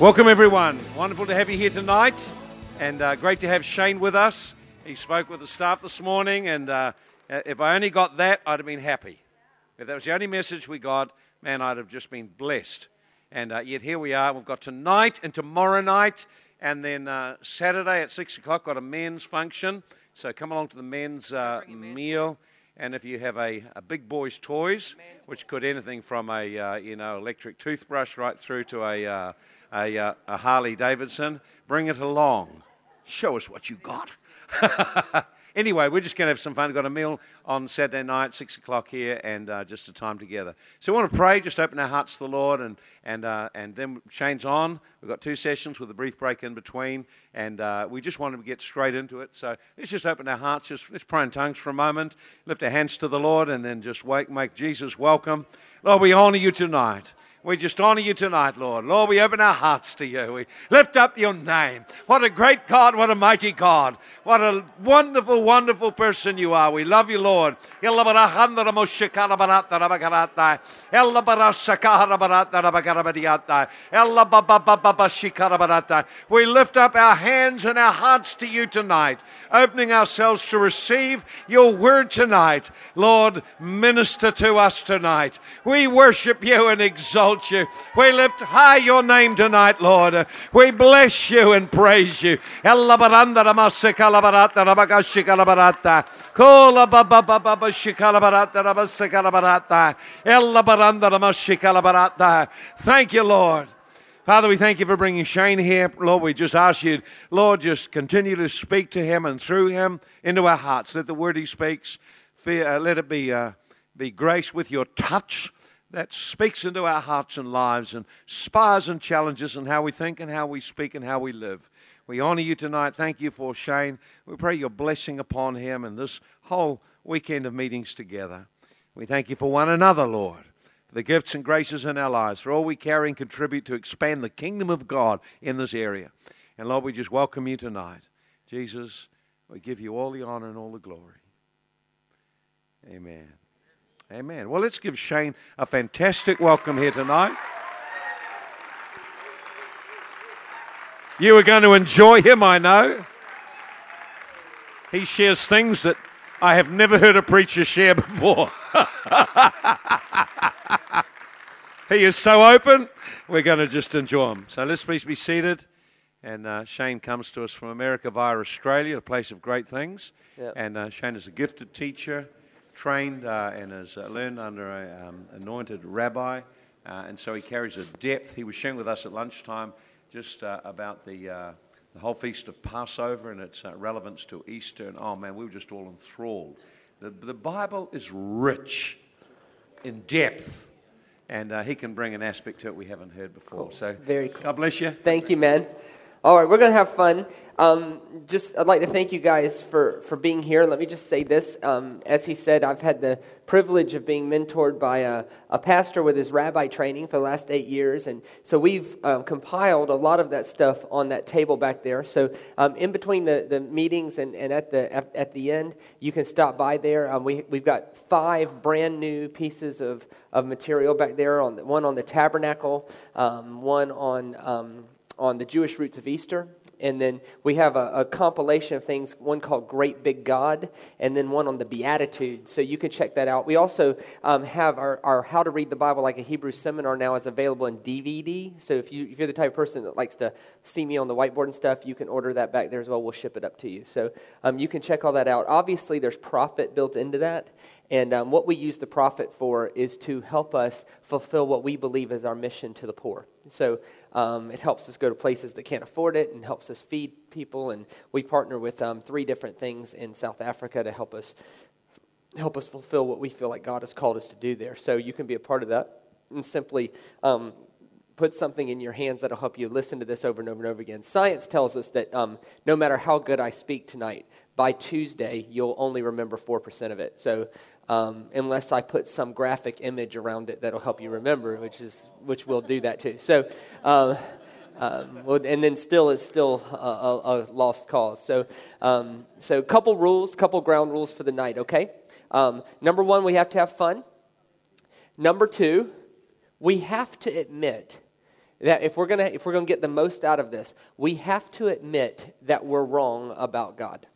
Welcome, everyone. Wonderful to have you here tonight, and uh, great to have Shane with us. He spoke with the staff this morning, and uh, if I only got that, I'd have been happy. If that was the only message we got, man, I'd have just been blessed. And uh, yet here we are. We've got tonight and tomorrow night, and then uh, Saturday at six o'clock, got a men's function. So come along to the men's uh, meal. And if you have a, a big boy's toys, which could anything from a uh, you know electric toothbrush right through to a a, uh, a Harley Davidson. Bring it along. Show us what you got. anyway, we're just going to have some fun. We've got a meal on Saturday night, 6 o'clock here, and uh, just a time together. So we want to pray, just open our hearts to the Lord, and, and, uh, and then Shane on. We've got two sessions with a brief break in between, and uh, we just want to get straight into it. So let's just open our hearts, just let's pray in tongues for a moment, lift our hands to the Lord, and then just wake, make Jesus welcome. Lord, we honor you tonight. We just honor you tonight, Lord. Lord, we open our hearts to you. We lift up your name. What a great God. What a mighty God. What a wonderful, wonderful person you are. We love you, Lord. We lift up our hands and our hearts to you tonight, opening ourselves to receive your word tonight. Lord, minister to us tonight. We worship you and exalt exalt you. We lift high your name tonight, Lord. We bless you and praise you. Thank you, Lord. Father, we thank you for bringing Shane here. Lord, we just ask you, Lord, just continue to speak to him and through him into our hearts. Let the word he speaks, uh, let it be, uh, be grace with your touch that speaks into our hearts and lives and spires and challenges and how we think and how we speak and how we live. We honor you tonight. Thank you for Shane. We pray your blessing upon him and this whole weekend of meetings together. We thank you for one another, Lord, for the gifts and graces in our lives, for all we carry and contribute to expand the kingdom of God in this area. And Lord, we just welcome you tonight. Jesus, we give you all the honor and all the glory. Amen. Amen. Well, let's give Shane a fantastic welcome here tonight. You are going to enjoy him, I know. He shares things that I have never heard a preacher share before. he is so open, we're going to just enjoy him. So let's please be seated. And uh, Shane comes to us from America via Australia, a place of great things. Yep. And uh, Shane is a gifted teacher trained uh, and has uh, learned under an um, anointed rabbi, uh, and so he carries a depth. He was sharing with us at lunchtime just uh, about the, uh, the whole feast of Passover and its uh, relevance to Easter. And oh man, we were just all enthralled. The, the Bible is rich in depth. And he can bring an aspect to it we haven't heard before. Cool. So, very cool. God bless you. Thank you, man. All right, we're going to have fun. Um, just, I'd like to thank you guys for, for being here. And let me just say this. Um, as he said, I've had the privilege of being mentored by a, a pastor with his rabbi training for the last eight years. And so we've um, compiled a lot of that stuff on that table back there. So um, in between the, the meetings and, and at, the, at, at the end, you can stop by there. Um, we, we've got five brand new pieces of, of material back there on the, one on the tabernacle, um, one on on the Jewish roots of Easter. And then we have a, a, compilation of things, one called Great Big God, and then one on the Beatitudes. So you can check that out. We also um, have our, our, How to Read the Bible Like a Hebrew seminar now is available in DVD. So if, you, if you're the type of person that likes to see me on the whiteboard and stuff, you can order that back there as well. We'll ship it up to you. So um, you can check all that out. Obviously, there's profit built into that. And um, what we use the profit for is to help us fulfill what we believe is our mission to the poor. So um, it helps us go to places that can't afford it and helps us feed people. And we partner with um, three different things in South Africa to help us help us fulfill what we feel like God has called us to do there. So you can be a part of that and simply um, put something in your hands that'll help you listen to this over and over and over again. Science tells us that um, no matter how good I speak tonight, by Tuesday, you'll only remember 4% of it. So um, unless I put some graphic image around it that'll help you remember, which is which will do that too. So, um, um, and then still it's still a, a, a lost cause. So, um, so couple rules, couple ground rules for the night. Okay, um, number one, we have to have fun. Number two, we have to admit that if we're gonna if we're gonna get the most out of this, we have to admit that we're wrong about God.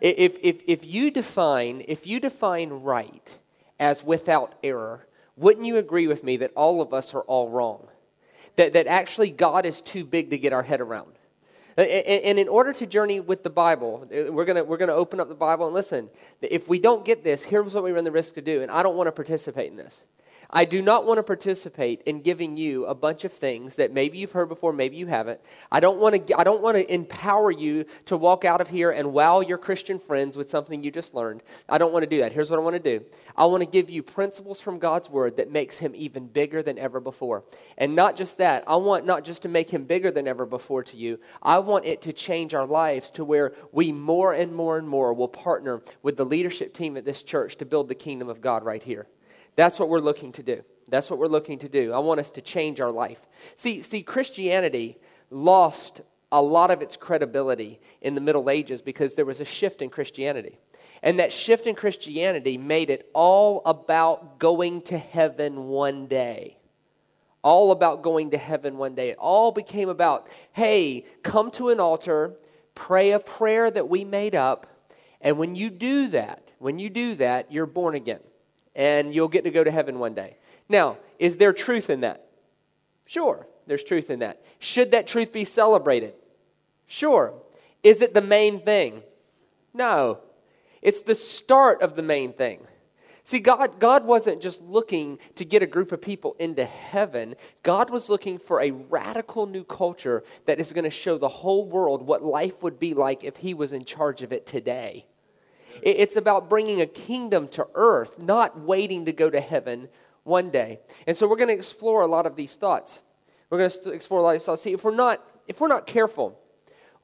If if if you define if you define right as without error, wouldn't you agree with me that all of us are all wrong? That that actually God is too big to get our head around. And in order to journey with the Bible, uh, we're going we're gonna open up the Bible and listen. If we don't get this, here's what we run the risk to do, and I don't want to participate in this. I do not want to participate in giving you a bunch of things that maybe you've heard before, maybe you haven't. I don't want to I don't want to empower you to walk out of here and wow your Christian friends with something you just learned. I don't want to do that. Here's what I want to do. I want to give you principles from God's word that makes him even bigger than ever before. And not just that. I want not just to make him bigger than ever before to you. I want it to change our lives to where we more and more and more will partner with the leadership team at this church to build the kingdom of God right here. That's what we're looking to do. That's what we're looking to do. I want us to change our life. See, see, Christianity lost a lot of its credibility in the Middle Ages because there was a shift in Christianity. And that shift in Christianity made it all about going to heaven one day. All about going to heaven one day. It all became about, hey, come to an altar, pray a prayer that we made up, and when you do that, when you do that, you're born again and you'll get to go to heaven one day. Now, is there truth in that? Sure, there's truth in that. Should that truth be celebrated? Sure. Is it the main thing? No. It's the start of the main thing. See, God, God wasn't just looking to get a group of people into heaven. God was looking for a radical new culture that is going to show the whole world what life would be like if He was in charge of it today. It's about bringing a kingdom to earth, not waiting to go to heaven one day. And so we're going to explore a lot of these thoughts. We're going to explore a lot of these thoughts. See, if we're not, if we're not careful,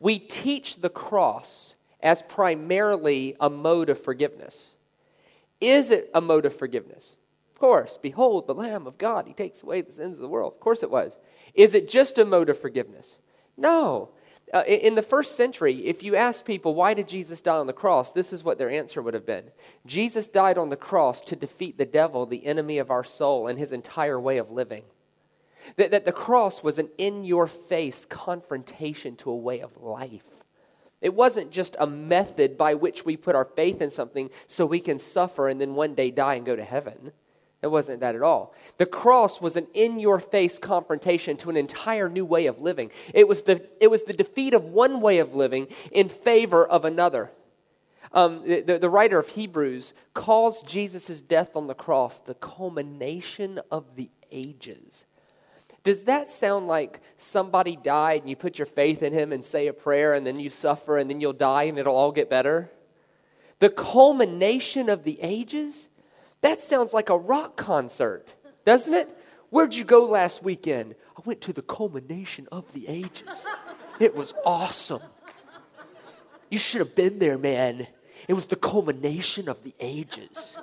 we teach the cross as primarily a mode of forgiveness. Is it a mode of forgiveness? Of course. Behold, the Lamb of God. He takes away the sins of the world. Of course it was. Is it just a mode of forgiveness? No. Uh, in the first century, if you ask people, why did Jesus die on the cross? This is what their answer would have been Jesus died on the cross to defeat the devil, the enemy of our soul, and his entire way of living. That, that the cross was an in your face confrontation to a way of life. It wasn't just a method by which we put our faith in something so we can suffer and then one day die and go to heaven. It wasn't that at all. The cross was an in your face confrontation to an entire new way of living. It was, the, it was the defeat of one way of living in favor of another. Um, the, the writer of Hebrews calls Jesus' death on the cross the culmination of the ages. Does that sound like somebody died and you put your faith in him and say a prayer and then you suffer and then you'll die and it'll all get better? The culmination of the ages? That sounds like a rock concert, doesn't it? Where'd you go last weekend? I went to the culmination of the ages. It was awesome. You should have been there, man. It was the culmination of the ages.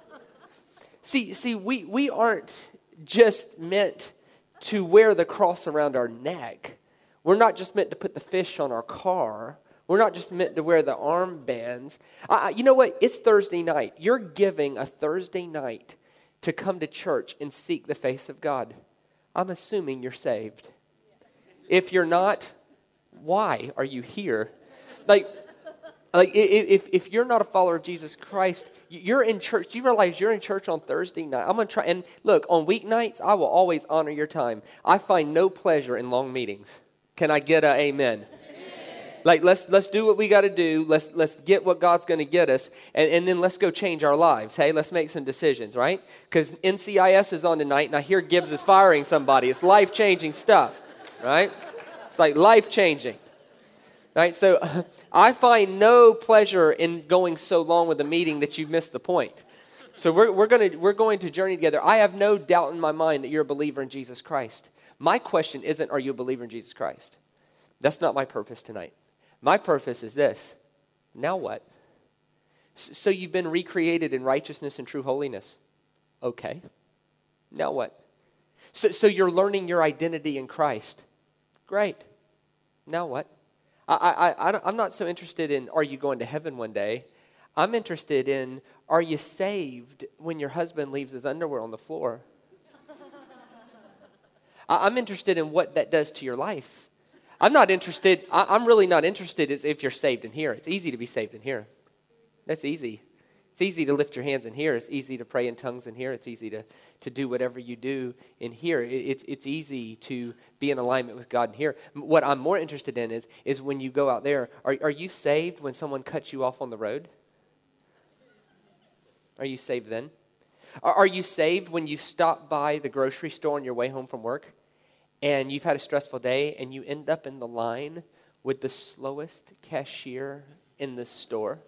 See, see, we, we aren't just meant to wear the cross around our neck. We're not just meant to put the fish on our car. We're not just meant to wear the armbands. Uh, you know what? It's Thursday night. You're giving a Thursday night to come to church and seek the face of God. I'm assuming you're saved. If you're not, why are you here? Like, like if, if you're not a follower of Jesus Christ, you're in church. Do you realize you're in church on Thursday night. I'm gonna try and look on weeknights. I will always honor your time. I find no pleasure in long meetings. Can I get a amen? Like let's let's do what we got to do. Let's let's get what God's going to get us, and, and then let's go change our lives. Hey, let's make some decisions, right? Because NCIS is on tonight, and I hear Gibbs is firing somebody. It's life changing stuff, right? It's like life changing. Right, so I find no pleasure in going so long with a meeting that you've missed the point. So we're, we're, gonna, we're going to journey together. I have no doubt in my mind that you're a believer in Jesus Christ. My question isn't, are you a believer in Jesus Christ? That's not my purpose tonight. My purpose is this now what? So you've been recreated in righteousness and true holiness. Okay. Now what? So, so you're learning your identity in Christ. Great. Now what? I, I, I, I'm not so interested in are you going to heaven one day? I'm interested in are you saved when your husband leaves his underwear on the floor? I, am interested in what that does to your life. I'm not interested, I, am really not interested if you're saved in here. It's easy to be saved in here. That's easy. It's easy to lift your hands in here. It's easy to pray in tongues in here. It's easy to, to do whatever you do in here. It, it's, it's easy to be in alignment with God in here. What I'm more interested in is, is when you go out there, are, are you saved when someone cuts you off on the road? Are you saved then? Are, are you saved when you stop by the grocery store on your way home from work and you've had a stressful day and you end up in the line with the slowest cashier in the store?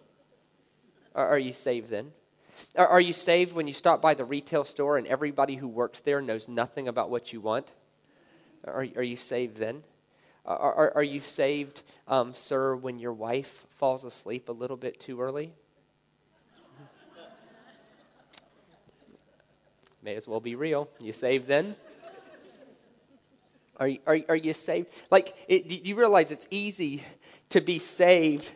Are, you saved then? Are, are you saved when you stop by the retail store and everybody who works there knows nothing about what you want? Are, are you saved then? Are, are, are you saved, um, sir, when your wife falls asleep a little bit too early? May as well be real. You saved then? Are, you, are, are you saved? Like, it, you realize it's easy to be saved?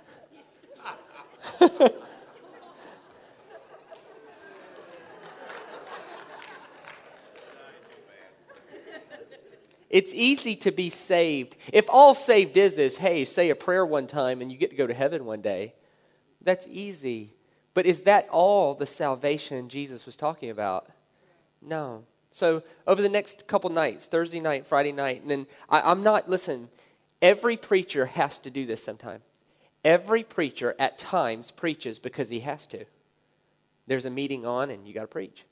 It's easy to be saved. If all saved is is, hey, say a prayer one time and you get to go to heaven one day, that's easy. But is that all the salvation Jesus was talking about? No. So over the next couple nights, Thursday night, Friday night, and then I, am not, listen, every preacher has to do this sometime. Every preacher at times preaches because he has to. There's a meeting on and you got to preach,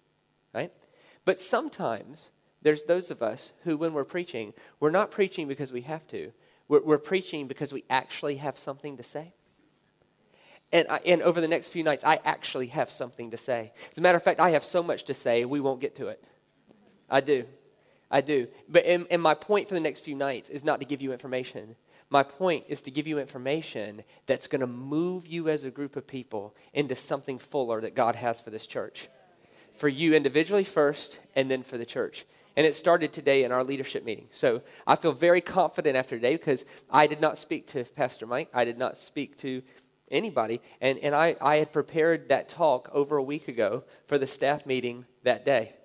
right? But sometimes there's those of us who, when we're preaching, we're not preaching because we have to. We're, we're preaching because we actually have something to say. And, I, and over the next few nights, I actually have something to say. As a matter of fact, I have so much to say, we won't get to it. I do. I do. But and, and my point for the next few nights is not to give you information. My point is to give you information that's going to move you as a group of people into something fuller that God has for this church. For you individually first, and then for the church. And it started today in our leadership meeting. So I feel very confident after today because I did not speak to Pastor Mike. I did not speak to anybody. And, and I, I had prepared that talk over a week ago for the staff meeting that day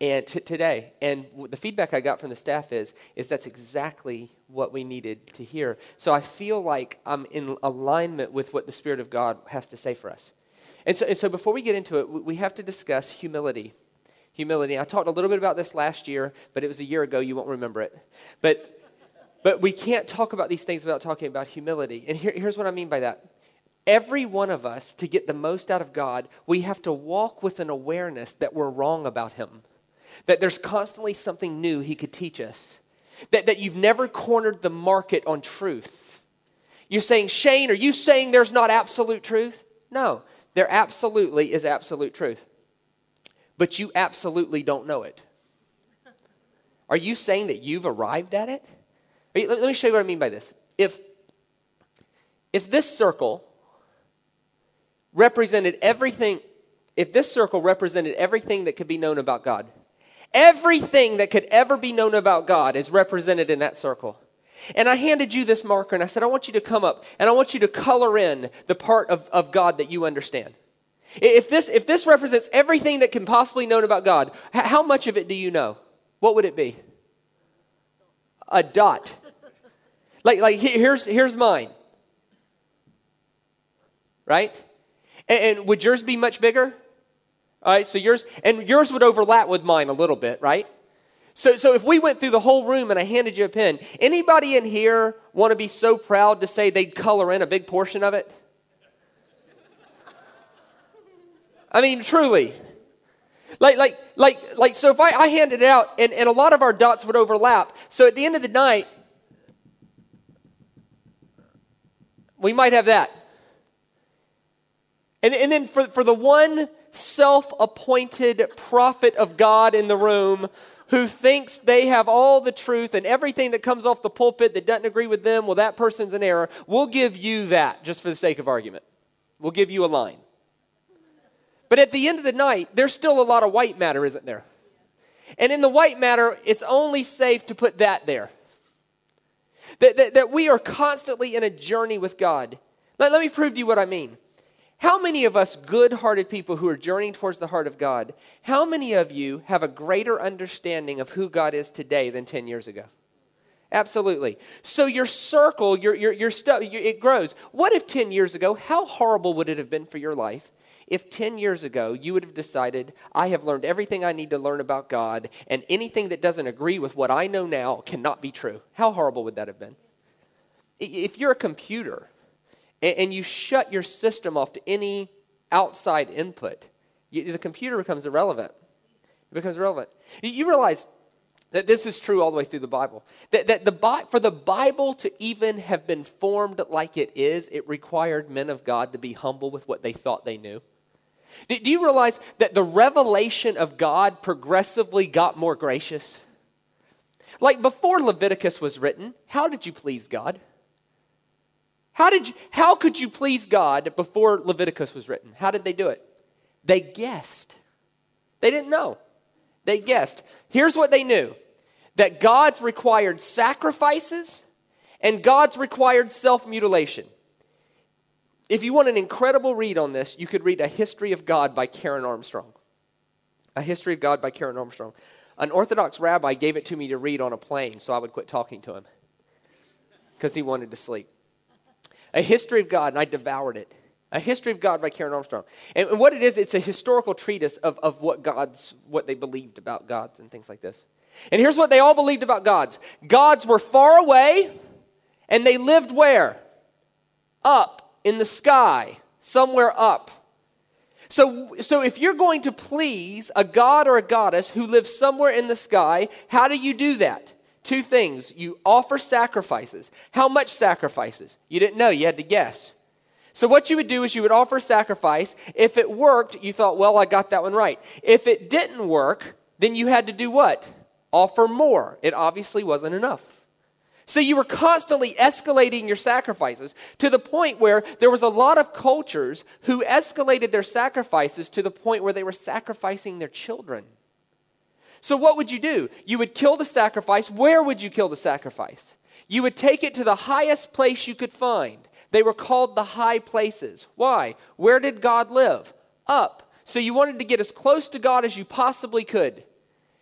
and t- today and the feedback i got from the staff is is that's exactly what we needed to hear so i feel like i'm in alignment with what the spirit of god has to say for us and so, and so before we get into it we have to discuss humility humility. I talked a little bit about this last year, but it was a year ago. You won't remember it. But, but we can't talk about these things without talking about humility. And here, here's what I mean by that. Every one of us, to get the most out of God, we have to walk with an awareness that we're wrong about Him, that there's constantly something new He could teach us, that, that you've never cornered the market on truth. You're saying, Shane, are you saying there's not absolute truth? No, there absolutely is absolute truth but you absolutely don't know it. Are you saying that you've arrived at it? Let me show you what I mean by this. If, if this circle represented everything, if this circle represented everything that could be known about God, everything that could ever be known about God is represented in that circle. And I handed you this marker and I said, I want you to come up and I want you to color in the part of, of God that you understand. If this, if this represents everything that can possibly known about God, how much of it do you know? What would it be? A dot. Like, like here's, here's mine. Right? And, and would yours be much bigger? All right, so yours, and yours would overlap with mine a little bit, right? So, so if we went through the whole room and I handed you a pen, anybody in here want to be so proud to say they'd color in a big portion of it? I mean, truly. Like, like, like, like, so if I, I handed it out and, and a lot of our dots would overlap, so at the end of the night, we might have that. And, and then for, for the one self appointed prophet of God in the room who thinks they have all the truth and everything that comes off the pulpit that doesn't agree with them, well, that person's an error. We'll give you that just for the sake of argument. We'll give you a line. But at the end of the night, there's still a lot of white matter, isn't there? And in the white matter, it's only safe to put that there. That, that, that we are constantly in a journey with God. Let, let me prove to you what I mean. How many of us good hearted people who are journeying towards the heart of God, how many of you have a greater understanding of who God is today than 10 years ago? Absolutely. So your circle, your, your, your stuff, it grows. What if 10 years ago, how horrible would it have been for your life if 10 years ago you would have decided, I have learned everything I need to learn about God, and anything that doesn't agree with what I know now cannot be true? How horrible would that have been? If you're a computer and you shut your system off to any outside input, the computer becomes irrelevant. It becomes irrelevant. You realize that this is true all the way through the Bible. That, that the, for the Bible to even have been formed like it is, it required men of God to be humble with what they thought they knew. Do, do you realize that the revelation of God progressively got more gracious? Like before Leviticus was written, how did you please God? How, did you, how could you please God before Leviticus was written? How did they do it? They guessed. They didn't know. They guessed. Here's what they knew that God's required sacrifices and God's required self mutilation. If you want an incredible read on this, you could read A History of God by Karen Armstrong. A History of God by Karen Armstrong. An Orthodox rabbi gave it to me to read on a plane, so I would quit talking to him because he wanted to sleep. A History of God, and I devoured it. A History of God by Karen Armstrong. And what it is, it's a historical treatise of, of what God's, what they believed about gods and things like this. And here's what they all believed about gods gods were far away, and they lived where? Up in the sky, somewhere up. So, so if you're going to please a god or a goddess who lives somewhere in the sky, how do you do that? Two things. You offer sacrifices. How much sacrifices? You didn't know, you had to guess. So, what you would do is you would offer sacrifice. If it worked, you thought, well, I got that one right. If it didn't work, then you had to do what? offer more. It obviously wasn't enough. So you were constantly escalating your sacrifices to the point where there was a lot of cultures who escalated their sacrifices to the point where they were sacrificing their children. So what would you do? You would kill the sacrifice. Where would you kill the sacrifice? You would take it to the highest place you could find. They were called the high places. Why? Where did God live? Up. So you wanted to get as close to God as you possibly could.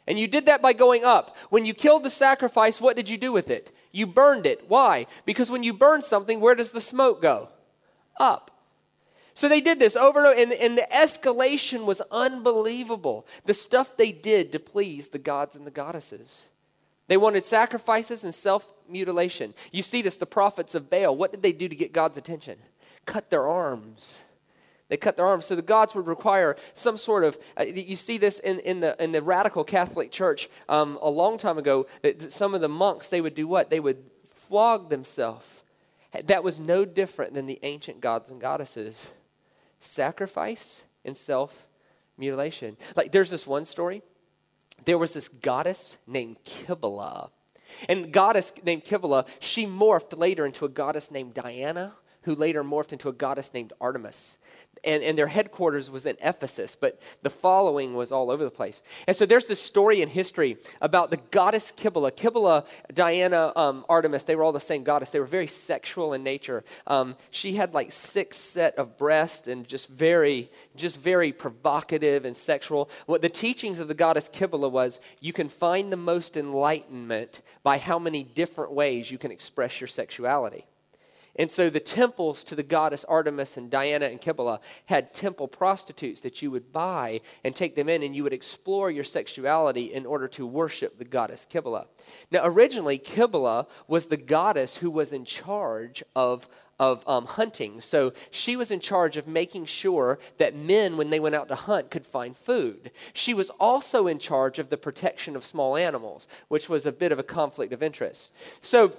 And you did that by going up. When you killed the sacrifice, what did you do with it? You burned it. Why? Because when you burn something, where does the smoke go? Up. So they did this over and over, and, and the escalation was unbelievable. The stuff they did to please the gods and the goddesses. They wanted sacrifices and self mutilation. You see this, the prophets of Baal. What did they do to get God's attention? Cut their arms. They cut their arms. So the gods would require some sort of, uh, you see this in, in, the, in the radical Catholic Church um, a long time ago. That Some of the monks, they would do what? They would flog themselves. That was no different than the ancient gods and goddesses. Sacrifice and self mutilation. Like there's this one story. There was this goddess named Kibbalah. And goddess named Kibbalah, she morphed later into a goddess named Diana who later morphed into a goddess named Artemis. And, and their headquarters was in Ephesus, but the following was all over the place. And so there's this story in history about the goddess Kibbalah. Kibbalah, Diana, um, Artemis, they were all the same goddess. They were very sexual in nature. Um, she had like six set of breasts and just very, just very provocative and sexual. What the teachings of the goddess Kibbalah was, you can find the most enlightenment by how many different ways you can express your sexuality. And so the temples to the goddess Artemis and Diana and Kibbalah had temple prostitutes that you would buy and take them in, and you would explore your sexuality in order to worship the goddess Kibbalah. Now, originally, Kibbalah was the goddess who was in charge of of um, hunting. So she was in charge of making sure that men, when they went out to hunt, could find food. She was also in charge of the protection of small animals, which was a bit of a conflict of interest. So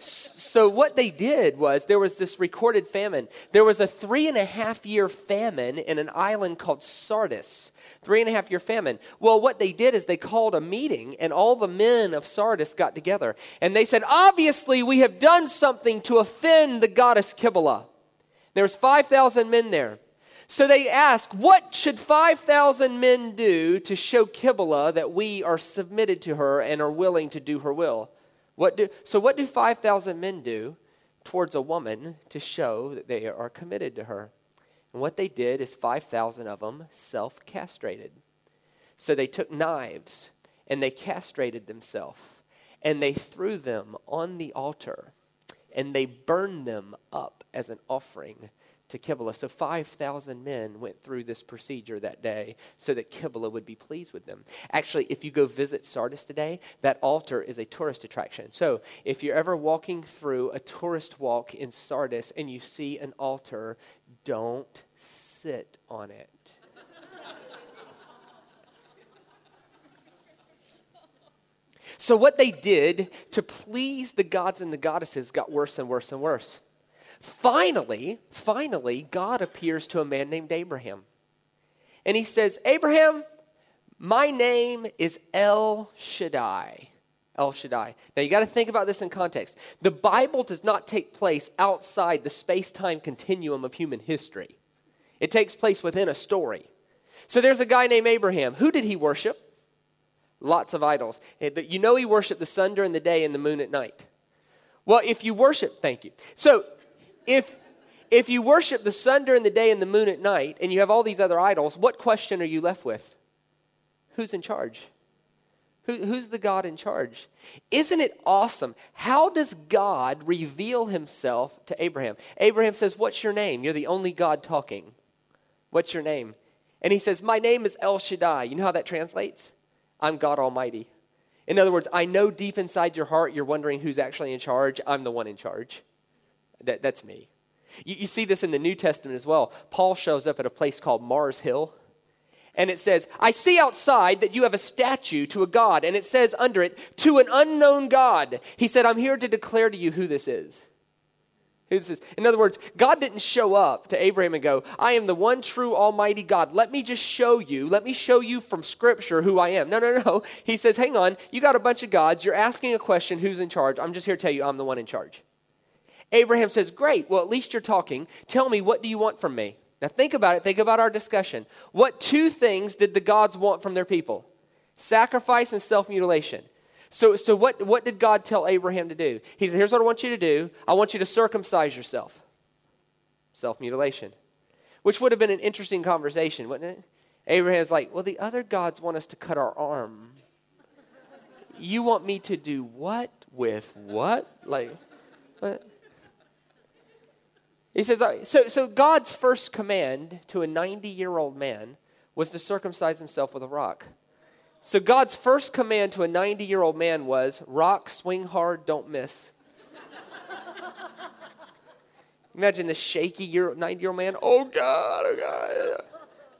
so what they did was there was this recorded famine. There was a three and a half year famine in an island called Sardis. Three and a half year famine. Well, what they did is they called a meeting, and all the men of Sardis got together. And they said, Obviously, we have done something to offend the goddess Kibbalah. There was 5,000 men there. So they asked, What should 5,000 men do to show Kibbalah that we are submitted to her and are willing to do her will? What do, so, what do 5,000 men do towards a woman to show that they are committed to her. And what they did is 5,000 of them self castrated. So they took knives and they castrated themselves and they threw them on the altar and they burned them up as an offering to Kibbalah. So 5,000 men went through this procedure that day so that Kibbalah would be pleased with them. Actually, if you go visit Sardis today, that altar is a tourist attraction. So if you're ever walking through a tourist walk in Sardis and you see an altar, don't sit on it. So, what they did to please the gods and the goddesses got worse and worse and worse. Finally, finally, God appears to a man named Abraham. And he says, Abraham, my name is El Shaddai. El Shaddai. Now you got to think about this in context. The Bible does not take place outside the space time continuum of human history, it takes place within a story. So there's a guy named Abraham. Who did he worship? Lots of idols. Eh, you know he worshiped the sun during the day and the moon at night. Well, if you worship, thank you. So if if you worship the sun during the day and the moon at night and you have all these other idols, what question are you left with? Who's in charge? Who, who's the God in charge? Isn't it awesome? How does God reveal himself to Abraham? Abraham says, What's your name? You're the only God talking. What's your name? And he says, My name is El Shaddai. You know how that translates? I'm God Almighty. In other words, I know deep inside your heart you're wondering who's actually in charge. I'm the one in charge. That, that's me. You, you see this in the New Testament as well. Paul shows up at a place called Mars Hill. And it says, I see outside that you have a statue to a God. And it says under it, to an unknown God. He said, I'm here to declare to you who this is. In other words, God didn't show up to Abraham and go, I am the one true Almighty God. Let me just show you, let me show you from Scripture who I am. No, no, no. He says, Hang on, you got a bunch of gods. You're asking a question, who's in charge? I'm just here to tell you I'm the one in charge. Abraham says, Great, well, at least you're talking. Tell me, what do you want from me? Now think about it. Think about our discussion. What two things did the gods want from their people? Sacrifice and self mutilation. So, so what, what did God tell Abraham to do? He said, Here's what I want you to do I want you to circumcise yourself. Self mutilation. Which would have been an interesting conversation, wouldn't it? Abraham's like, Well, the other gods want us to cut our arm. You want me to do what with what? Like, what? He says, so, so God's first command to a 90 year old man was to circumcise himself with a rock. So God's first command to a 90 year old man was rock, swing hard, don't miss. Imagine the shaky 90 year old man. Oh, oh God, oh God.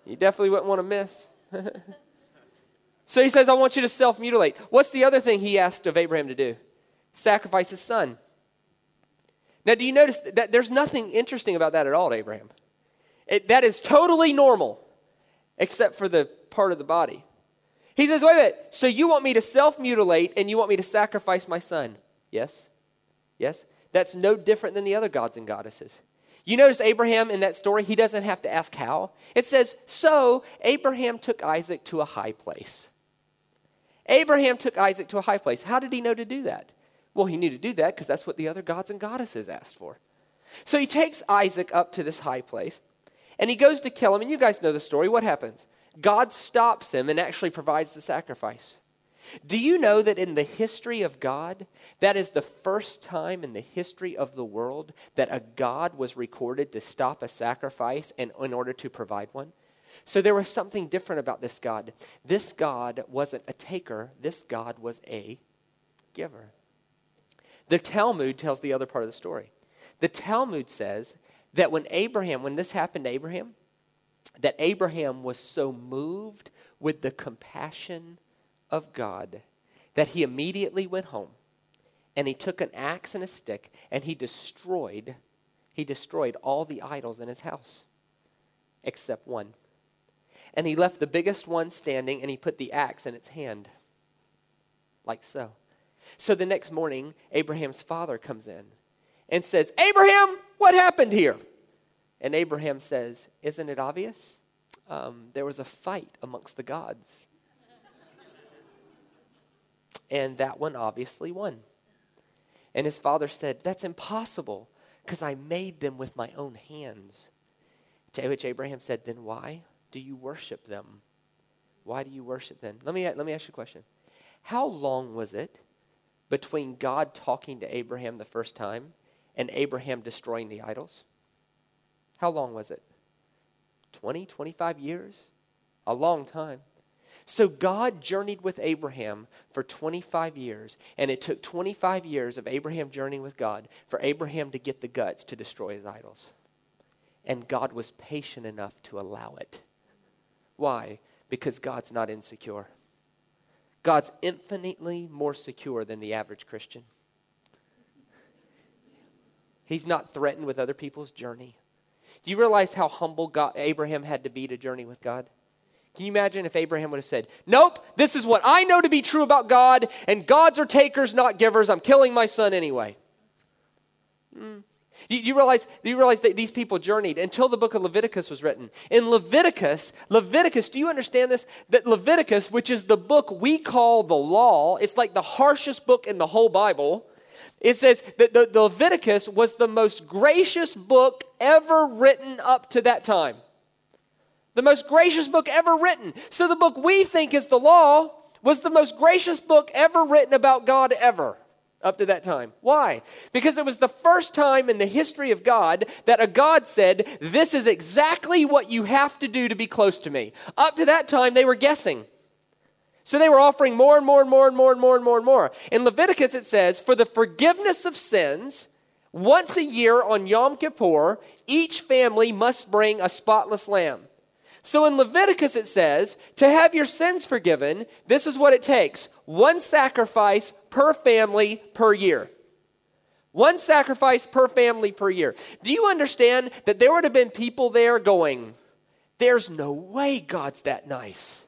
You definitely wouldn't want to miss. so he says, I want you to self mutilate. What's the other thing he asked of Abraham to do? Sacrifice his son. Now, do you notice that there's nothing interesting about that at all to Abraham? It, that is totally normal, except for the part of the body. He says, wait a minute, so you want me to self mutilate and you want me to sacrifice my son? Yes? Yes? That's no different than the other gods and goddesses. You notice Abraham in that story, he doesn't have to ask how. It says, So Abraham took Isaac to a high place. Abraham took Isaac to a high place. How did he know to do that? Well, he knew to do that because that's what the other gods and goddesses asked for. So he takes Isaac up to this high place and he goes to kill him. And you guys know the story. What happens? God stops him and actually provides the sacrifice. Do you know that in the history of God, that is the first time in the history of the world that a God was recorded to stop a sacrifice and in order to provide one? So there was something different about this God. This God wasn't a taker, this God was a giver. The Talmud tells the other part of the story. The Talmud says that when Abraham, when this happened to Abraham, that Abraham was so moved with the compassion of God that he immediately went home and he took an axe and a stick and he destroyed he destroyed all the idols in his house except one. And he left the biggest one standing and he put the axe in its hand like so. So the next morning Abraham's father comes in and says, "Abraham, what happened here?" And Abraham says, Isn't it obvious? Um, there was a fight amongst the gods. and that one obviously won. And his father said, That's impossible. Because I made them with my own hands. To which Abraham said, Then why do you worship them? Why do you worship them? Let me, let me ask you a question. How long was it between God talking to Abraham the first time and Abraham destroying the idols? How long was it? 20, 25 years? A long time. So God journeyed with Abraham for 25 years, and it took 25 years of Abraham journeying with God for Abraham to get the guts to destroy his idols. And God was patient enough to allow it. Why? Because God's not insecure. God's infinitely more secure than the average Christian. He's not threatened with other people's journey. Do you realize how humble God, Abraham had to be to journey with God? Can you imagine if Abraham would have said, Nope, this is what I know to be true about God, and gods are takers, not givers. I'm killing my son anyway. Mm. You, you, realize, you realize that these people journeyed until the book of Leviticus was written. In Leviticus, Leviticus, do you understand this? That Leviticus, which is the book we call the law, it's like the harshest book in the whole Bible. It says that the, the Leviticus was the most gracious book ever written up to that time. The most gracious book ever written. So the book we think is the law was the most gracious book ever written about God ever up to that time. Why? Because it was the first time in the history of God that a God said, This is exactly what you have to do to be close to me. Up to that time, they were guessing. So they were offering more and more and more and more and more and more and more. In Leviticus, it says, For the forgiveness of sins, once a year on Yom Kippur, each family must bring a spotless lamb. So in Leviticus, it says, to have your sins forgiven, this is what it takes one sacrifice per family per year. One sacrifice per family per year. Do you understand that there would have been people there going, There's no way God's that nice.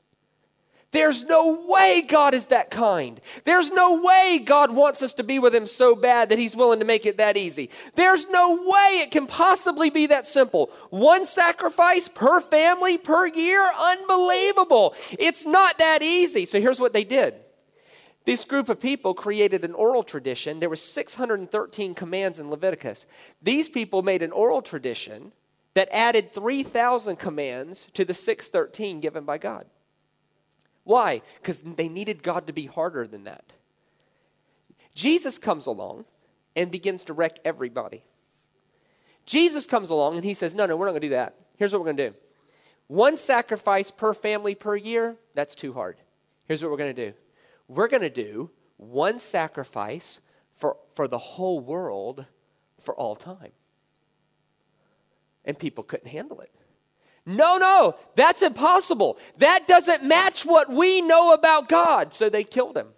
There's no way God is that kind. There's no way God wants us to be with Him so bad that He's willing to make it that easy. There's no way it can possibly be that simple. One sacrifice per family per year? Unbelievable. It's not that easy. So here's what they did. This group of people created an oral tradition. There were 613 commands in Leviticus. These people made an oral tradition that added 3,000 commands to the 613 given by God. Why? Because they needed God to be harder than that. Jesus comes along and begins to wreck everybody. Jesus comes along and he says, No, no, we're not going to do that. Here's what we're going to do one sacrifice per family per year, that's too hard. Here's what we're going to do we're going to do one sacrifice for, for the whole world for all time. And people couldn't handle it. No, no, that's impossible. That doesn't match what we know about God. So they killed him,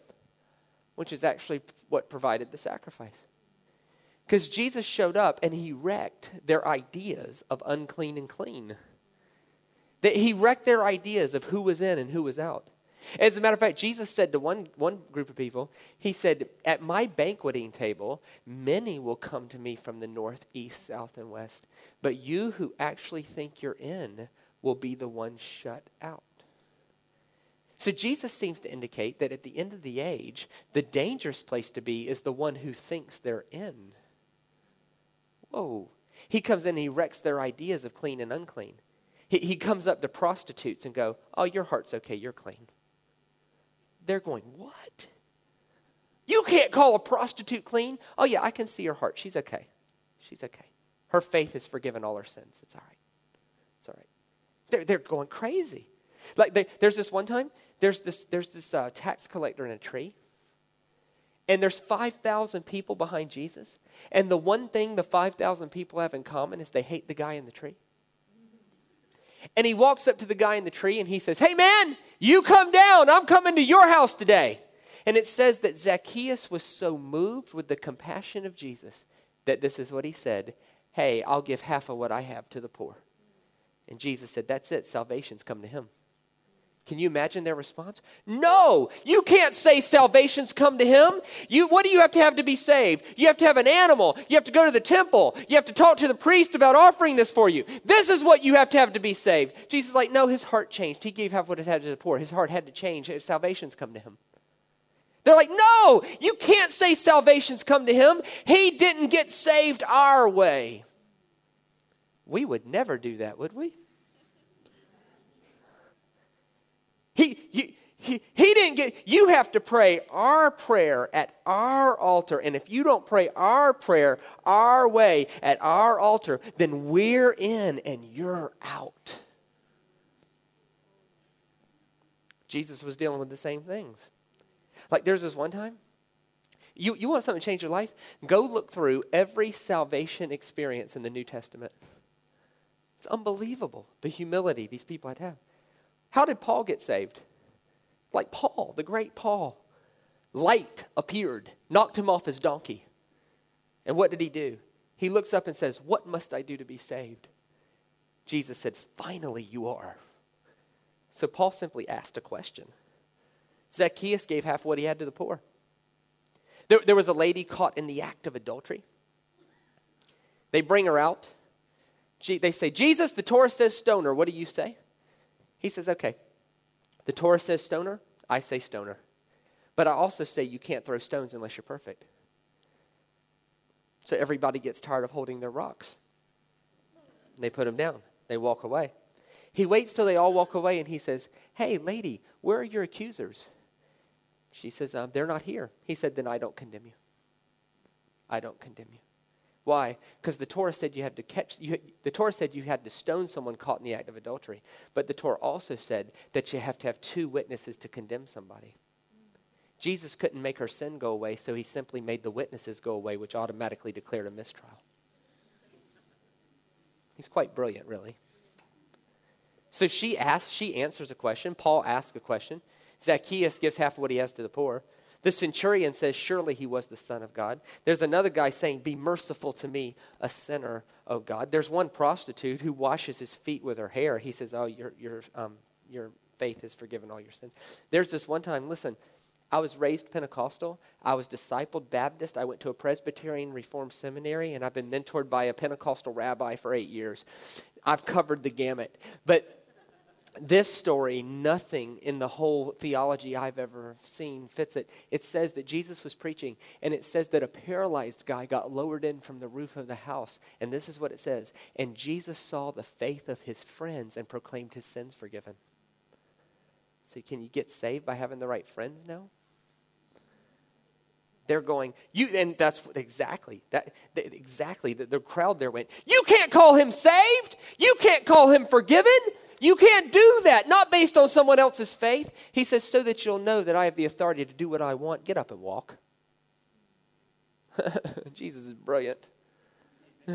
which is actually what provided the sacrifice. Because Jesus showed up and he wrecked their ideas of unclean and clean. That he wrecked their ideas of who was in and who was out. As a matter of fact, Jesus said to one, one group of people, He said, At my banqueting table, many will come to me from the north, east, south, and west. But you who actually think you're in will be the one shut out. So Jesus seems to indicate that at the end of the age, the dangerous place to be is the one who thinks they're in. Whoa. He comes in and he wrecks their ideas of clean and unclean. He, he comes up to prostitutes and go, Oh, your heart's okay, you're clean. They're going, What? You can't call a prostitute clean? Oh, yeah, I can see her heart. She's okay. She's okay. Her faith has forgiven all her sins. It's all right. It's all right. They're, they're going crazy. Like they, there's this one time, there's this, there's this uh, tax collector in a tree, and there's 5,000 people behind Jesus. And the one thing the 5,000 people have in common is they hate the guy in the tree. And he walks up to the guy in the tree and he says, Hey man, you come down. I'm coming to your house today. And it says that Zacchaeus was so moved with the compassion of Jesus that this is what he said Hey, I'll give half of what I have to the poor. And Jesus said, That's it. Salvation's come to him. Can you imagine their response? No, you can't say salvation's come to him. You, what do you have to have to be saved? You have to have an animal. You have to go to the temple. You have to talk to the priest about offering this for you. This is what you have to have to be saved. Jesus is like, no, his heart changed. He gave half what he had to the poor. His heart had to change. Salvation's come to him. They're like, no, you can't say salvation's come to him. He didn't get saved our way. We would never do that, would we? He, you, he, he didn't get, you have to pray our prayer at our altar. And if you don't pray our prayer our way at our altar, then we're in and you're out. Jesus was dealing with the same things. Like there's this one time, you, you want something to change your life? Go look through every salvation experience in the New Testament. It's unbelievable the humility these people had to have. How did Paul get saved? Like Paul, the great Paul. Light appeared, knocked him off his donkey. And what did he do? He looks up and says, What must I do to be saved? Jesus said, Finally, you are. So Paul simply asked a question. Zacchaeus gave half what he had to the poor. There, there was a lady caught in the act of adultery. They bring her out. They say, Jesus, the Torah says stone her. What do you say? He says, Okay, the Torah says stoner, I say stoner. But I also say you can't throw stones unless you're perfect. So everybody gets tired of holding their rocks. They put them down, they walk away. He waits till they all walk away and he says, Hey, lady, where are your accusers? She says, um, They're not here. He said, Then I don't condemn you. I don't condemn you. Why? Because the Torah said you had to catch, you, the Torah said you had to stone someone caught in the act of adultery. But the Torah also said that you have to have two witnesses to condemn somebody. Jesus couldn't make her sin go away, so he simply made the witnesses go away, which automatically declared a mistrial. He's quite brilliant, really. So she asks, she answers a question. Paul asks a question. Zacchaeus gives half of what he has to the poor. The centurion says, Surely he was the Son of God. There's another guy saying, Be merciful to me, a sinner, O God. There's one prostitute who washes his feet with her hair. He says, Oh, your, your, um, your faith has forgiven all your sins. There's this one time, listen, I was raised Pentecostal. I was discipled Baptist. I went to a Presbyterian Reformed seminary, and I've been mentored by a Pentecostal rabbi for eight years. I've covered the gamut. But this story, nothing in the whole theology I've ever seen fits it. It says that Jesus was preaching, and it says that a paralyzed guy got lowered in from the roof of the house. And this is what it says And Jesus saw the faith of his friends and proclaimed his sins forgiven. So, can you get saved by having the right friends now? They're going, you, and that's exactly that. Exactly, the, the crowd there went. You can't call him saved. You can't call him forgiven. You can't do that, not based on someone else's faith. He says, so that you'll know that I have the authority to do what I want. Get up and walk. Jesus is brilliant.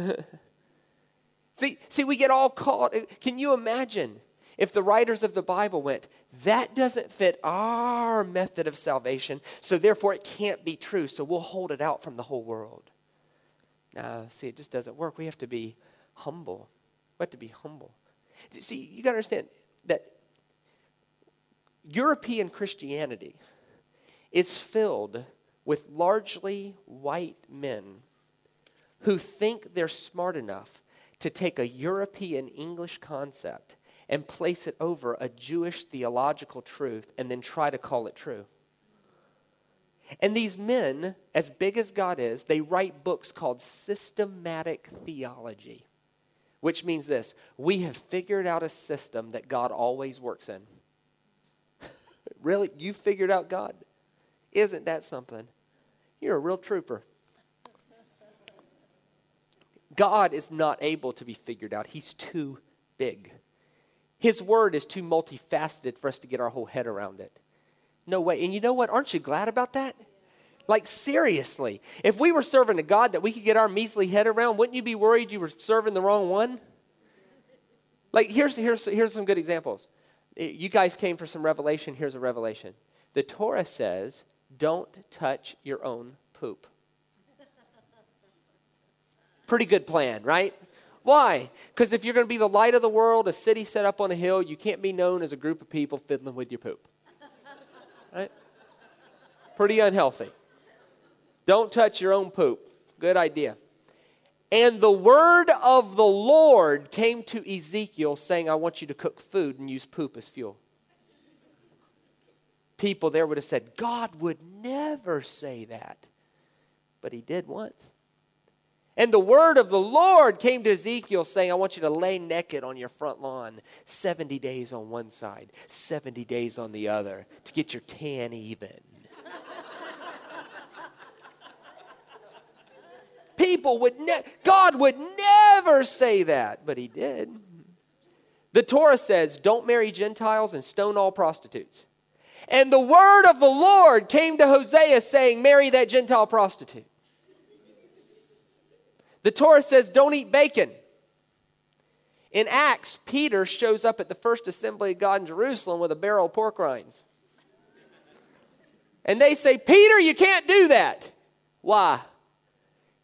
see, see, we get all caught. Can you imagine if the writers of the Bible went, that doesn't fit our method of salvation, so therefore it can't be true, so we'll hold it out from the whole world? No, see, it just doesn't work. We have to be humble. We have to be humble. See, you got to understand that European Christianity is filled with largely white men who think they're smart enough to take a European English concept and place it over a Jewish theological truth and then try to call it true. And these men, as big as God is, they write books called systematic theology which means this we have figured out a system that God always works in. really? You figured out God? Isn't that something? You're a real trooper. God is not able to be figured out, He's too big. His word is too multifaceted for us to get our whole head around it. No way. And you know what? Aren't you glad about that? Like, seriously, if we were serving a God that we could get our measly head around, wouldn't you be worried you were serving the wrong one? Like, here's, here's, here's some good examples. You guys came for some revelation. Here's a revelation. The Torah says, don't touch your own poop. Pretty good plan, right? Why? Because if you're going to be the light of the world, a city set up on a hill, you can't be known as a group of people fiddling with your poop. Right? Pretty unhealthy. Don't touch your own poop. Good idea. And the word of the Lord came to Ezekiel saying, I want you to cook food and use poop as fuel. people there would have said, God would never say that. But he did once. And the word of the Lord came to Ezekiel saying, I want you to lay naked on your front lawn 70 days on one side, 70 days on the other to get your tan even. People would God would never say that, but he did. The Torah says, don't marry Gentiles and stone all prostitutes. And the word of the Lord came to Hosea saying, marry that Gentile prostitute. The Torah says, don't eat bacon. In Acts, Peter shows up at the first assembly of God in Jerusalem with a barrel of pork rinds. And they say, Peter, you can't do that. Why?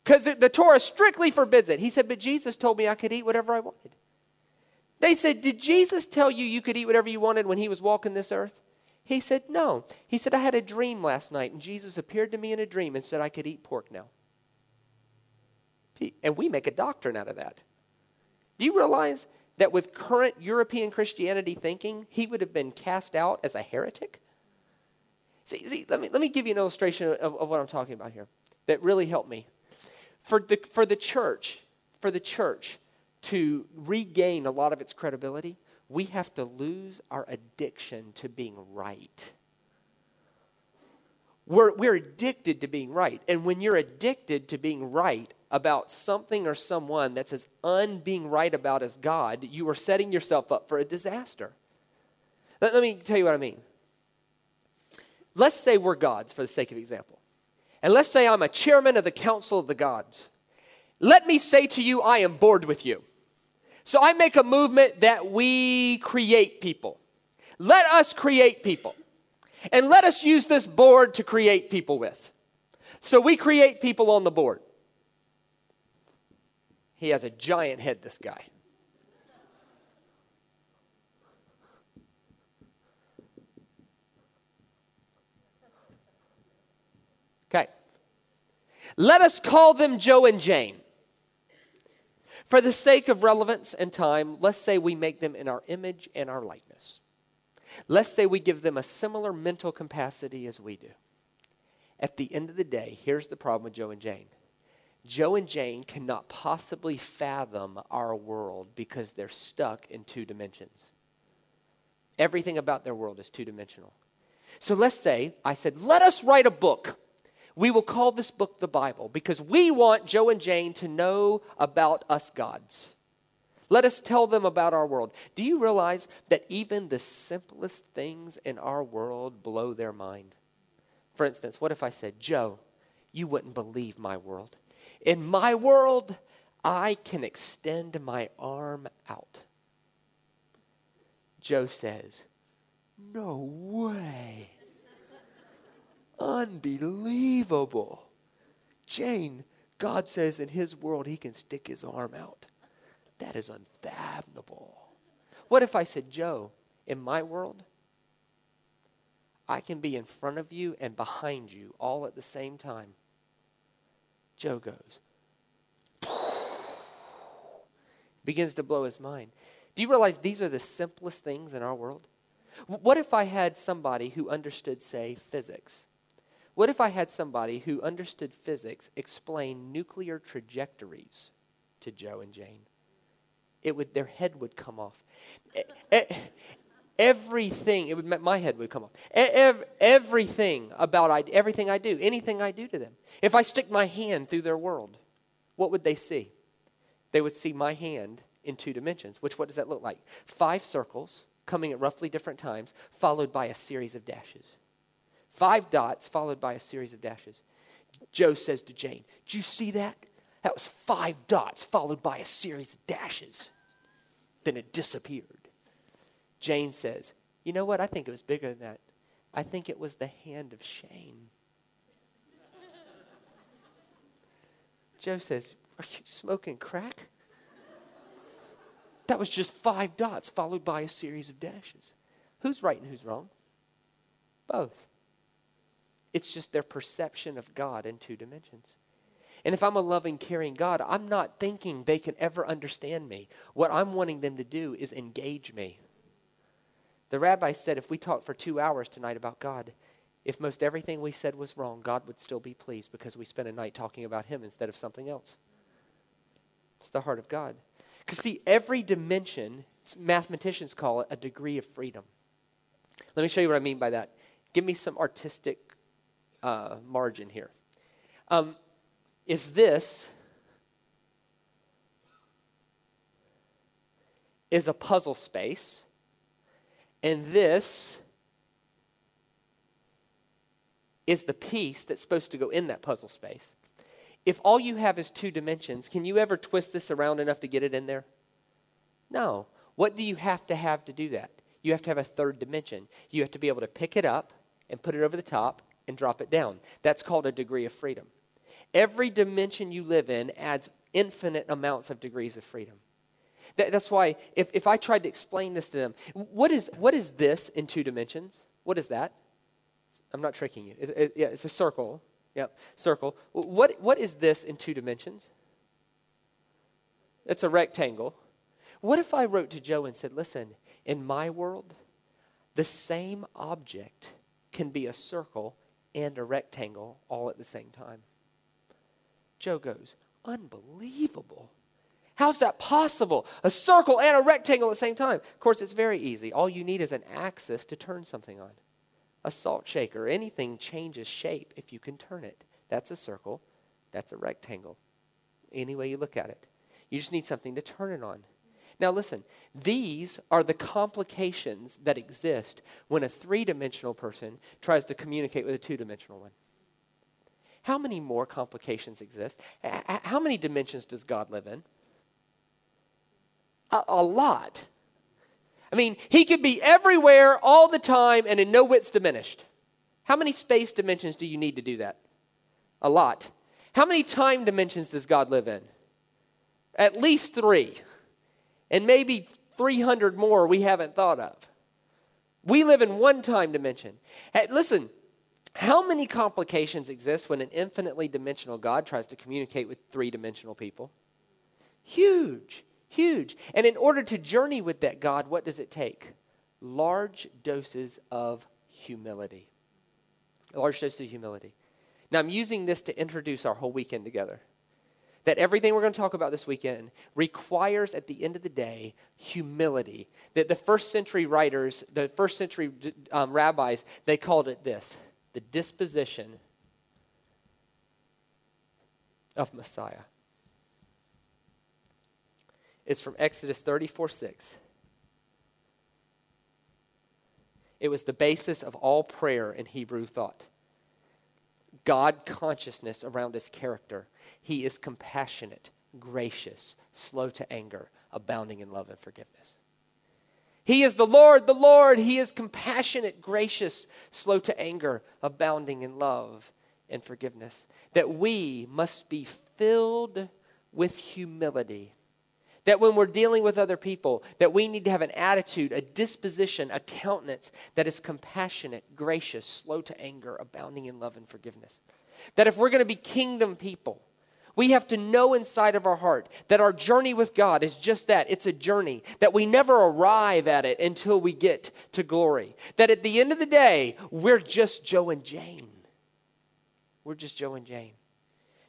Because the Torah strictly forbids it. He said, But Jesus told me I could eat whatever I wanted. They said, Did Jesus tell you you could eat whatever you wanted when he was walking this earth? He said, No. He said, I had a dream last night, and Jesus appeared to me in a dream and said I could eat pork now. And we make a doctrine out of that. Do you realize that with current European Christianity thinking, he would have been cast out as a heretic? See, see let, me, let me give you an illustration of, of what I'm talking about here that really helped me for the, for the church, for the church to regain a lot of its credibility, we have to lose our addiction to being right. We're, we're addicted to being right. And when you're addicted to being right about something or someone that's as unbeing right about as God, you are setting yourself up for a disaster. Let, let me tell you what I mean. Let's say we're gods for the sake of example. And let's say I'm a chairman of the Council of the Gods. Let me say to you, I am bored with you. So I make a movement that we create people. Let us create people. And let us use this board to create people with. So we create people on the board. He has a giant head, this guy. Okay. Let us call them Joe and Jane. For the sake of relevance and time, let's say we make them in our image and our likeness. Let's say we give them a similar mental capacity as we do. At the end of the day, here's the problem with Joe and Jane Joe and Jane cannot possibly fathom our world because they're stuck in two dimensions. Everything about their world is two dimensional. So let's say I said, let us write a book. We will call this book the Bible because we want Joe and Jane to know about us gods. Let us tell them about our world. Do you realize that even the simplest things in our world blow their mind? For instance, what if I said, Joe, you wouldn't believe my world. In my world, I can extend my arm out. Joe says, No way. Unbelievable. Jane, God says in his world he can stick his arm out. That is unfathomable. What if I said, Joe, in my world, I can be in front of you and behind you all at the same time? Joe goes, begins to blow his mind. Do you realize these are the simplest things in our world? What if I had somebody who understood, say, physics? What if I had somebody who understood physics explain nuclear trajectories to Joe and Jane? It would, their head would come off. Everything, it would, my head would come off. Everything about I, everything I do, anything I do to them. If I stick my hand through their world, what would they see? They would see my hand in two dimensions. Which, what does that look like? Five circles coming at roughly different times, followed by a series of dashes. Five dots followed by a series of dashes. Joe says to Jane, Did you see that? That was five dots followed by a series of dashes. Then it disappeared. Jane says, You know what? I think it was bigger than that. I think it was the hand of Shane. Joe says, Are you smoking crack? That was just five dots followed by a series of dashes. Who's right and who's wrong? Both. It's just their perception of God in two dimensions. And if I'm a loving, caring God, I'm not thinking they can ever understand me. What I'm wanting them to do is engage me. The rabbi said if we talked for two hours tonight about God, if most everything we said was wrong, God would still be pleased because we spent a night talking about Him instead of something else. It's the heart of God. Because, see, every dimension, mathematicians call it a degree of freedom. Let me show you what I mean by that. Give me some artistic uh, margin here. Um, if this is a puzzle space, and this is the piece that's supposed to go in that puzzle space. If all you have is two dimensions, can you ever twist this around enough to get it in there? No. What do you have to have to do that? You have to have a third dimension. You have to be able to pick it up and put it over the top and drop it down. That's called a degree of freedom. Every dimension you live in adds infinite amounts of degrees of freedom. That, that's why if, if I tried to explain this to them, what is, what is this in two dimensions? What is that? I'm not tricking you. It, it, yeah, it's a circle. Yep, circle. What, what is this in two dimensions? It's a rectangle. What if I wrote to Joe and said, listen, in my world, the same object can be a circle and a rectangle all at the same time? Joe goes, unbelievable. How's that possible? A circle and a rectangle at the same time. Of course, it's very easy. All you need is an axis to turn something on a salt shaker. Anything changes shape if you can turn it. That's a circle, that's a rectangle. Any way you look at it. You just need something to turn it on. Now, listen, these are the complications that exist when a three dimensional person tries to communicate with a two dimensional one. How many more complications exist? How many dimensions does God live in? A, a lot. I mean, he could be everywhere all the time and in no wits diminished. How many space dimensions do you need to do that? A lot. How many time dimensions does God live in? At least three. And maybe 300 more we haven't thought of. We live in one time dimension. Hey, listen, how many complications exist when an infinitely dimensional God tries to communicate with three dimensional people? Huge. Huge. And in order to journey with that God, what does it take? Large doses of humility. Large doses of humility. Now, I'm using this to introduce our whole weekend together. That everything we're going to talk about this weekend requires, at the end of the day, humility. That the first century writers, the first century um, rabbis, they called it this the disposition of Messiah. It's from Exodus 34 6. It was the basis of all prayer in Hebrew thought. God consciousness around his character. He is compassionate, gracious, slow to anger, abounding in love and forgiveness. He is the Lord, the Lord. He is compassionate, gracious, slow to anger, abounding in love and forgiveness. That we must be filled with humility that when we're dealing with other people, that we need to have an attitude, a disposition, a countenance that is compassionate, gracious, slow to anger, abounding in love and forgiveness. That if we're going to be kingdom people, we have to know inside of our heart that our journey with God is just that. It's a journey, that we never arrive at it until we get to glory. That at the end of the day, we're just Joe and Jane. We're just Joe and Jane.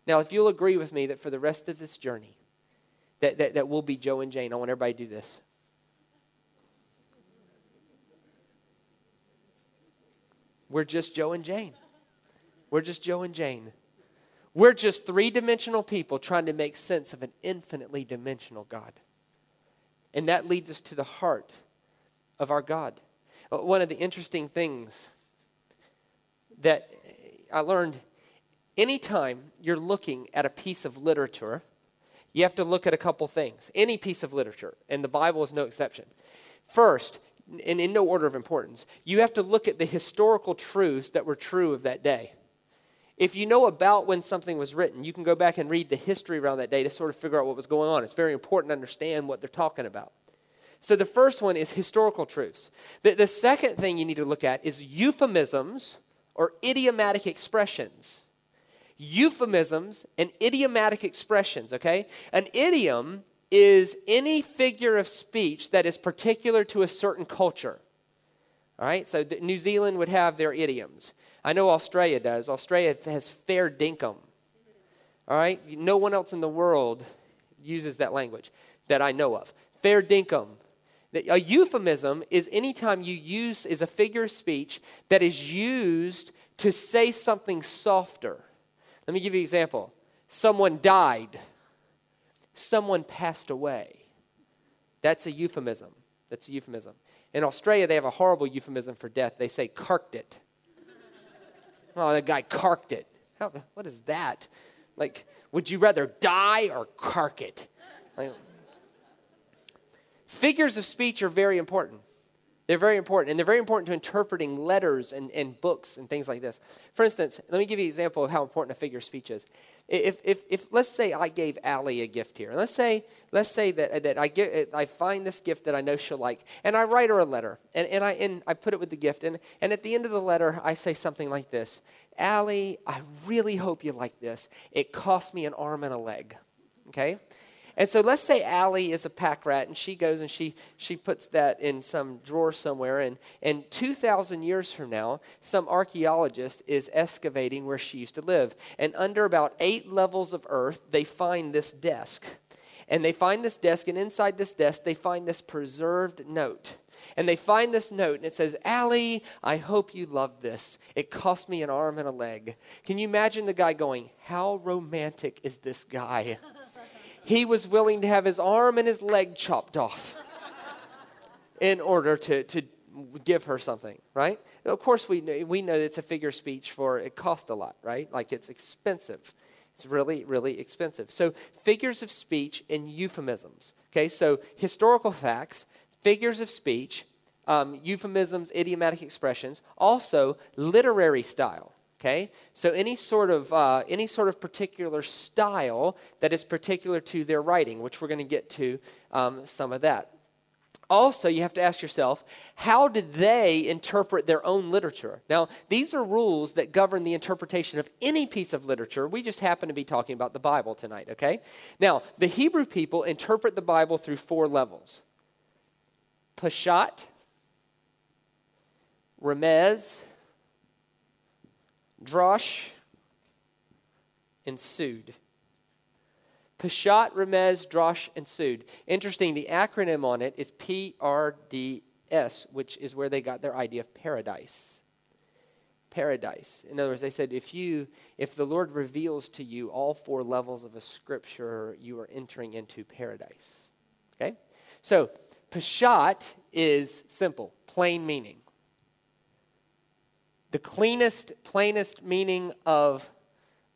Now, if you'll agree with me that for the rest of this journey, that, that, that will be Joe and Jane. I want everybody to do this. We're just Joe and Jane. We're just Joe and Jane. We're just three dimensional people trying to make sense of an infinitely dimensional God. And that leads us to the heart of our God. Uh, one of the interesting things that I learned anytime you're looking at a piece of literature, you have to look at a couple things. Any piece of literature, and the Bible is no exception. First, and in no order of importance, you have to look at the historical truths that were true of that day. If you know about when something was written, you can go back and read the history around that day to sort of figure out what was going on. It's very important to understand what they're talking about. So the first one is historical truths. The, the second thing you need to look at is euphemisms or idiomatic expressions euphemisms and idiomatic expressions, okay? An idiom is any figure of speech that is particular to a certain culture. All right, so New Zealand would have their idioms. I know Australia does. Australia has fair dinkum. All right, no one else in the world uses that language that I know of. Fair dinkum. A euphemism is anytime you use is a figure of speech that is used to say something softer. Let me give you an example. Someone died. Someone passed away. That's a euphemism. That's a euphemism. In Australia, they have a horrible euphemism for death. They say carked it. oh, that guy carked it. How, what is that? Like, would you rather die or cark it? Like, figures of speech are very important. They're very important, and they're very important to interpreting letters and, and books and things like this. For instance, let me give you an example of how important a figure of speech is. If, if, if let's say I gave Allie a gift here, and let's say, let's say that, that I, get, I find this gift that I know she'll like, and I write her a letter, and, and, I, and I put it with the gift, and, and at the end of the letter, I say something like this Allie, I really hope you like this. It cost me an arm and a leg. Okay? And so let's say Allie is a pack rat and she goes and she, she puts that in some drawer somewhere. And, and 2,000 years from now, some archaeologist is excavating where she used to live. And under about eight levels of earth, they find this desk. And they find this desk, and inside this desk, they find this preserved note. And they find this note, and it says, Allie, I hope you love this. It cost me an arm and a leg. Can you imagine the guy going, How romantic is this guy? he was willing to have his arm and his leg chopped off in order to, to give her something, right? of course, we know, we know it's a figure speech for it costs a lot, right? Like it's expensive. It's really, really expensive. So, figures of speech and euphemisms. Okay, so historical facts, figures of speech, um, euphemisms, idiomatic expressions, also literary style. Okay, so any sort of uh, any sort of particular style that is particular to their writing, which we're going to get to um, some of that. Also, you have to ask yourself, how did they interpret their own literature? Now, these are rules that govern the interpretation of any piece of literature. We just happen to be talking about the Bible tonight, okay? Now, the Hebrew people interpret the Bible through four levels Peshat, Remez, Drosh, and Sod. Peshat, Remez, Drosh, and Sod. Interesting, the acronym on it is PRDS, which is where they got their idea of paradise. Paradise. In other words, they said if you, if the Lord reveals to you all four levels of a scripture, you are entering into paradise. Okay? So, Peshat is simple, plain meaning the cleanest, plainest meaning of,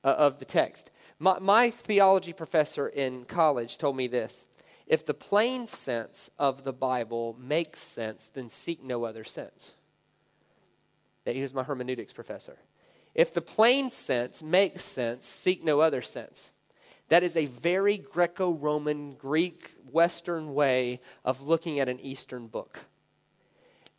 uh, of the text. My, my theology professor in college told me this if the plain sense of the Bible makes sense, then seek no other sense. He was my hermeneutics professor. If the plain sense makes sense, seek no other sense. That is a very Greco Roman, Greek, Western way of looking at an Eastern book.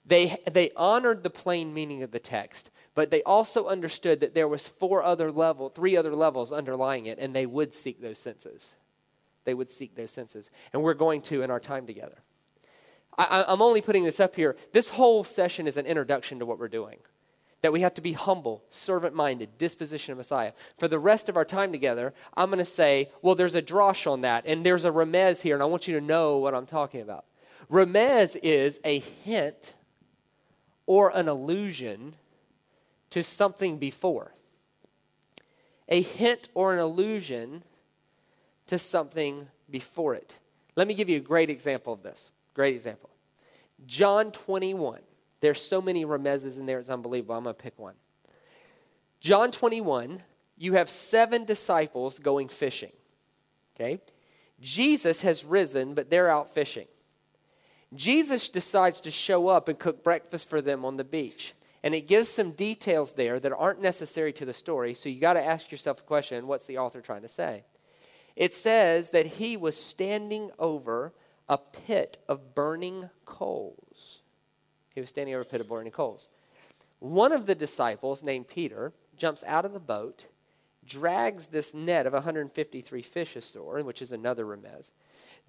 They, they honored the plain meaning of the text, but they also understood that there was four other level, three other levels underlying it, and they would seek those senses. They would seek those senses. And we're going to in our time together. I, I'm only putting this up here. This whole session is an introduction to what we're doing. That we have to be humble, servant minded, disposition of Messiah. For the rest of our time together, I'm going to say, well, there's a drosh on that, and there's a remez here, and I want you to know what I'm talking about. Remez is a hint or an allusion to something before. A hint or an allusion to something before it. Let me give you a great example of this. Great example. John 21. There's so many remezes in there, it's unbelievable. I'm going to pick one. John 21, you have seven disciples going fishing. Okay? Jesus has risen, but they're out fishing. Jesus decides to show up and cook breakfast for them on the beach. And it gives some details there that aren't necessary to the story, so you got to ask yourself a question what's the author trying to say? It says that he was standing over a pit of burning coals. He was standing over a pit of burning coals. One of the disciples, named Peter, jumps out of the boat, drags this net of 153 fish ashore, which is another remez,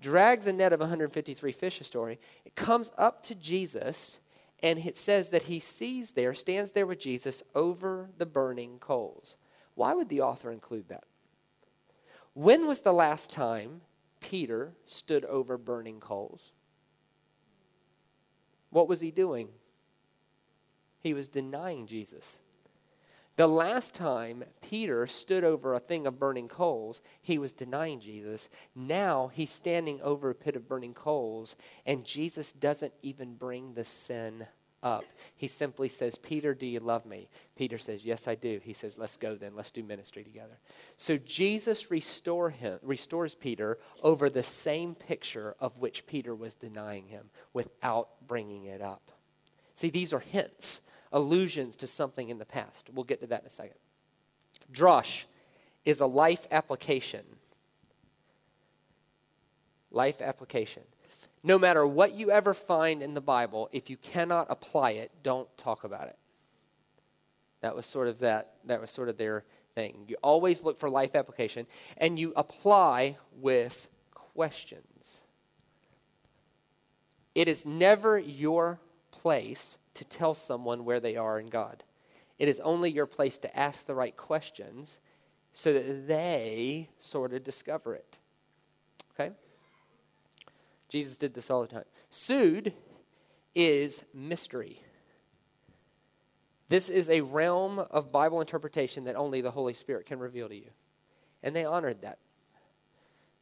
drags a net of 153 fish a story. It comes up to Jesus And it says that he sees there, stands there with Jesus over the burning coals. Why would the author include that? When was the last time Peter stood over burning coals? What was he doing? He was denying Jesus. The last time Peter stood over a thing of burning coals, he was denying Jesus. Now he's standing over a pit of burning coals, and Jesus doesn't even bring the sin up. He simply says, Peter, do you love me? Peter says, Yes, I do. He says, Let's go then. Let's do ministry together. So Jesus restore him, restores Peter over the same picture of which Peter was denying him without bringing it up. See, these are hints allusions to something in the past. We'll get to that in a second. Drosh is a life application. Life application. No matter what you ever find in the Bible, if you cannot apply it, don't talk about it. That was sort of that that was sort of their thing. You always look for life application and you apply with questions. It is never your place to tell someone where they are in God. It is only your place to ask the right questions so that they sort of discover it. Okay? Jesus did this all the time. Sod is mystery. This is a realm of Bible interpretation that only the Holy Spirit can reveal to you. And they honored that.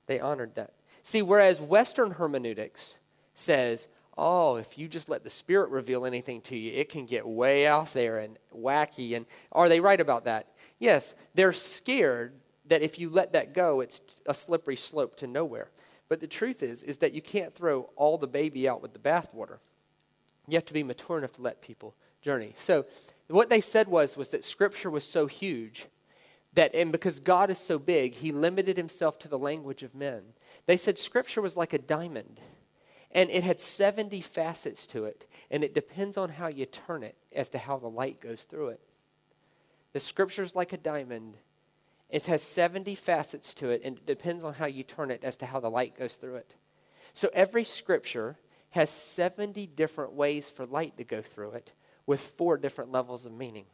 They honored that. See, whereas Western hermeneutics says, oh, if you just let the Spirit reveal anything to you, it can get way out there and wacky. And are they right about that? Yes, they're scared that if you let that go, it's a slippery slope to nowhere. But the truth is, is that you can't throw all the baby out with the bathwater. You have to be mature enough to let people journey. So what they said was, was that Scripture was so huge that, and because God is so big, He limited Himself to the language of men. They said Scripture was like a diamond and it had 70 facets to it, and it depends on how you turn it as to how the light goes through it. The scripture's like a diamond. It has 70 facets to it, and it depends on how you turn it as to how the light goes through it. So every scripture has 70 different ways for light to go through it with four different levels of meaning.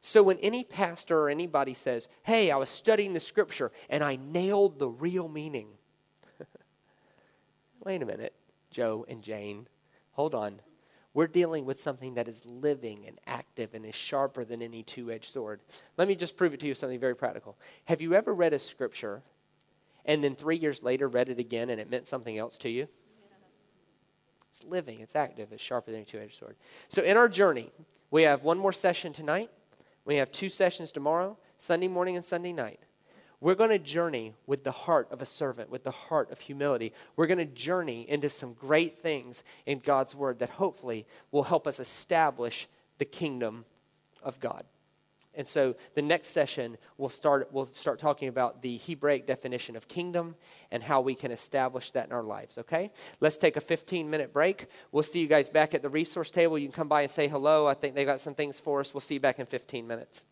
So when any pastor or anybody says, Hey, I was studying the scripture and I nailed the real meaning, wait a minute, Joe and Jane, hold on. We're dealing with something that is living and active and is sharper than any two edged sword. Let me just prove it to you something very practical. Have you ever read a scripture and then three years later read it again and it meant something else to you? It's living, it's active, it's sharper than a two edged sword. So, in our journey, we have one more session tonight, we have two sessions tomorrow, Sunday morning and Sunday night. We're going to journey with the heart of a servant, with the heart of humility. We're going to journey into some great things in God's word that hopefully will help us establish the kingdom of God. And so the next session we'll start we'll start talking about the Hebraic definition of kingdom and how we can establish that in our lives, okay? Let's take a 15 minute break. We'll see you guys back at the resource table. You can come by and say hello. I think they got some things for us. We'll see you back in 15 minutes.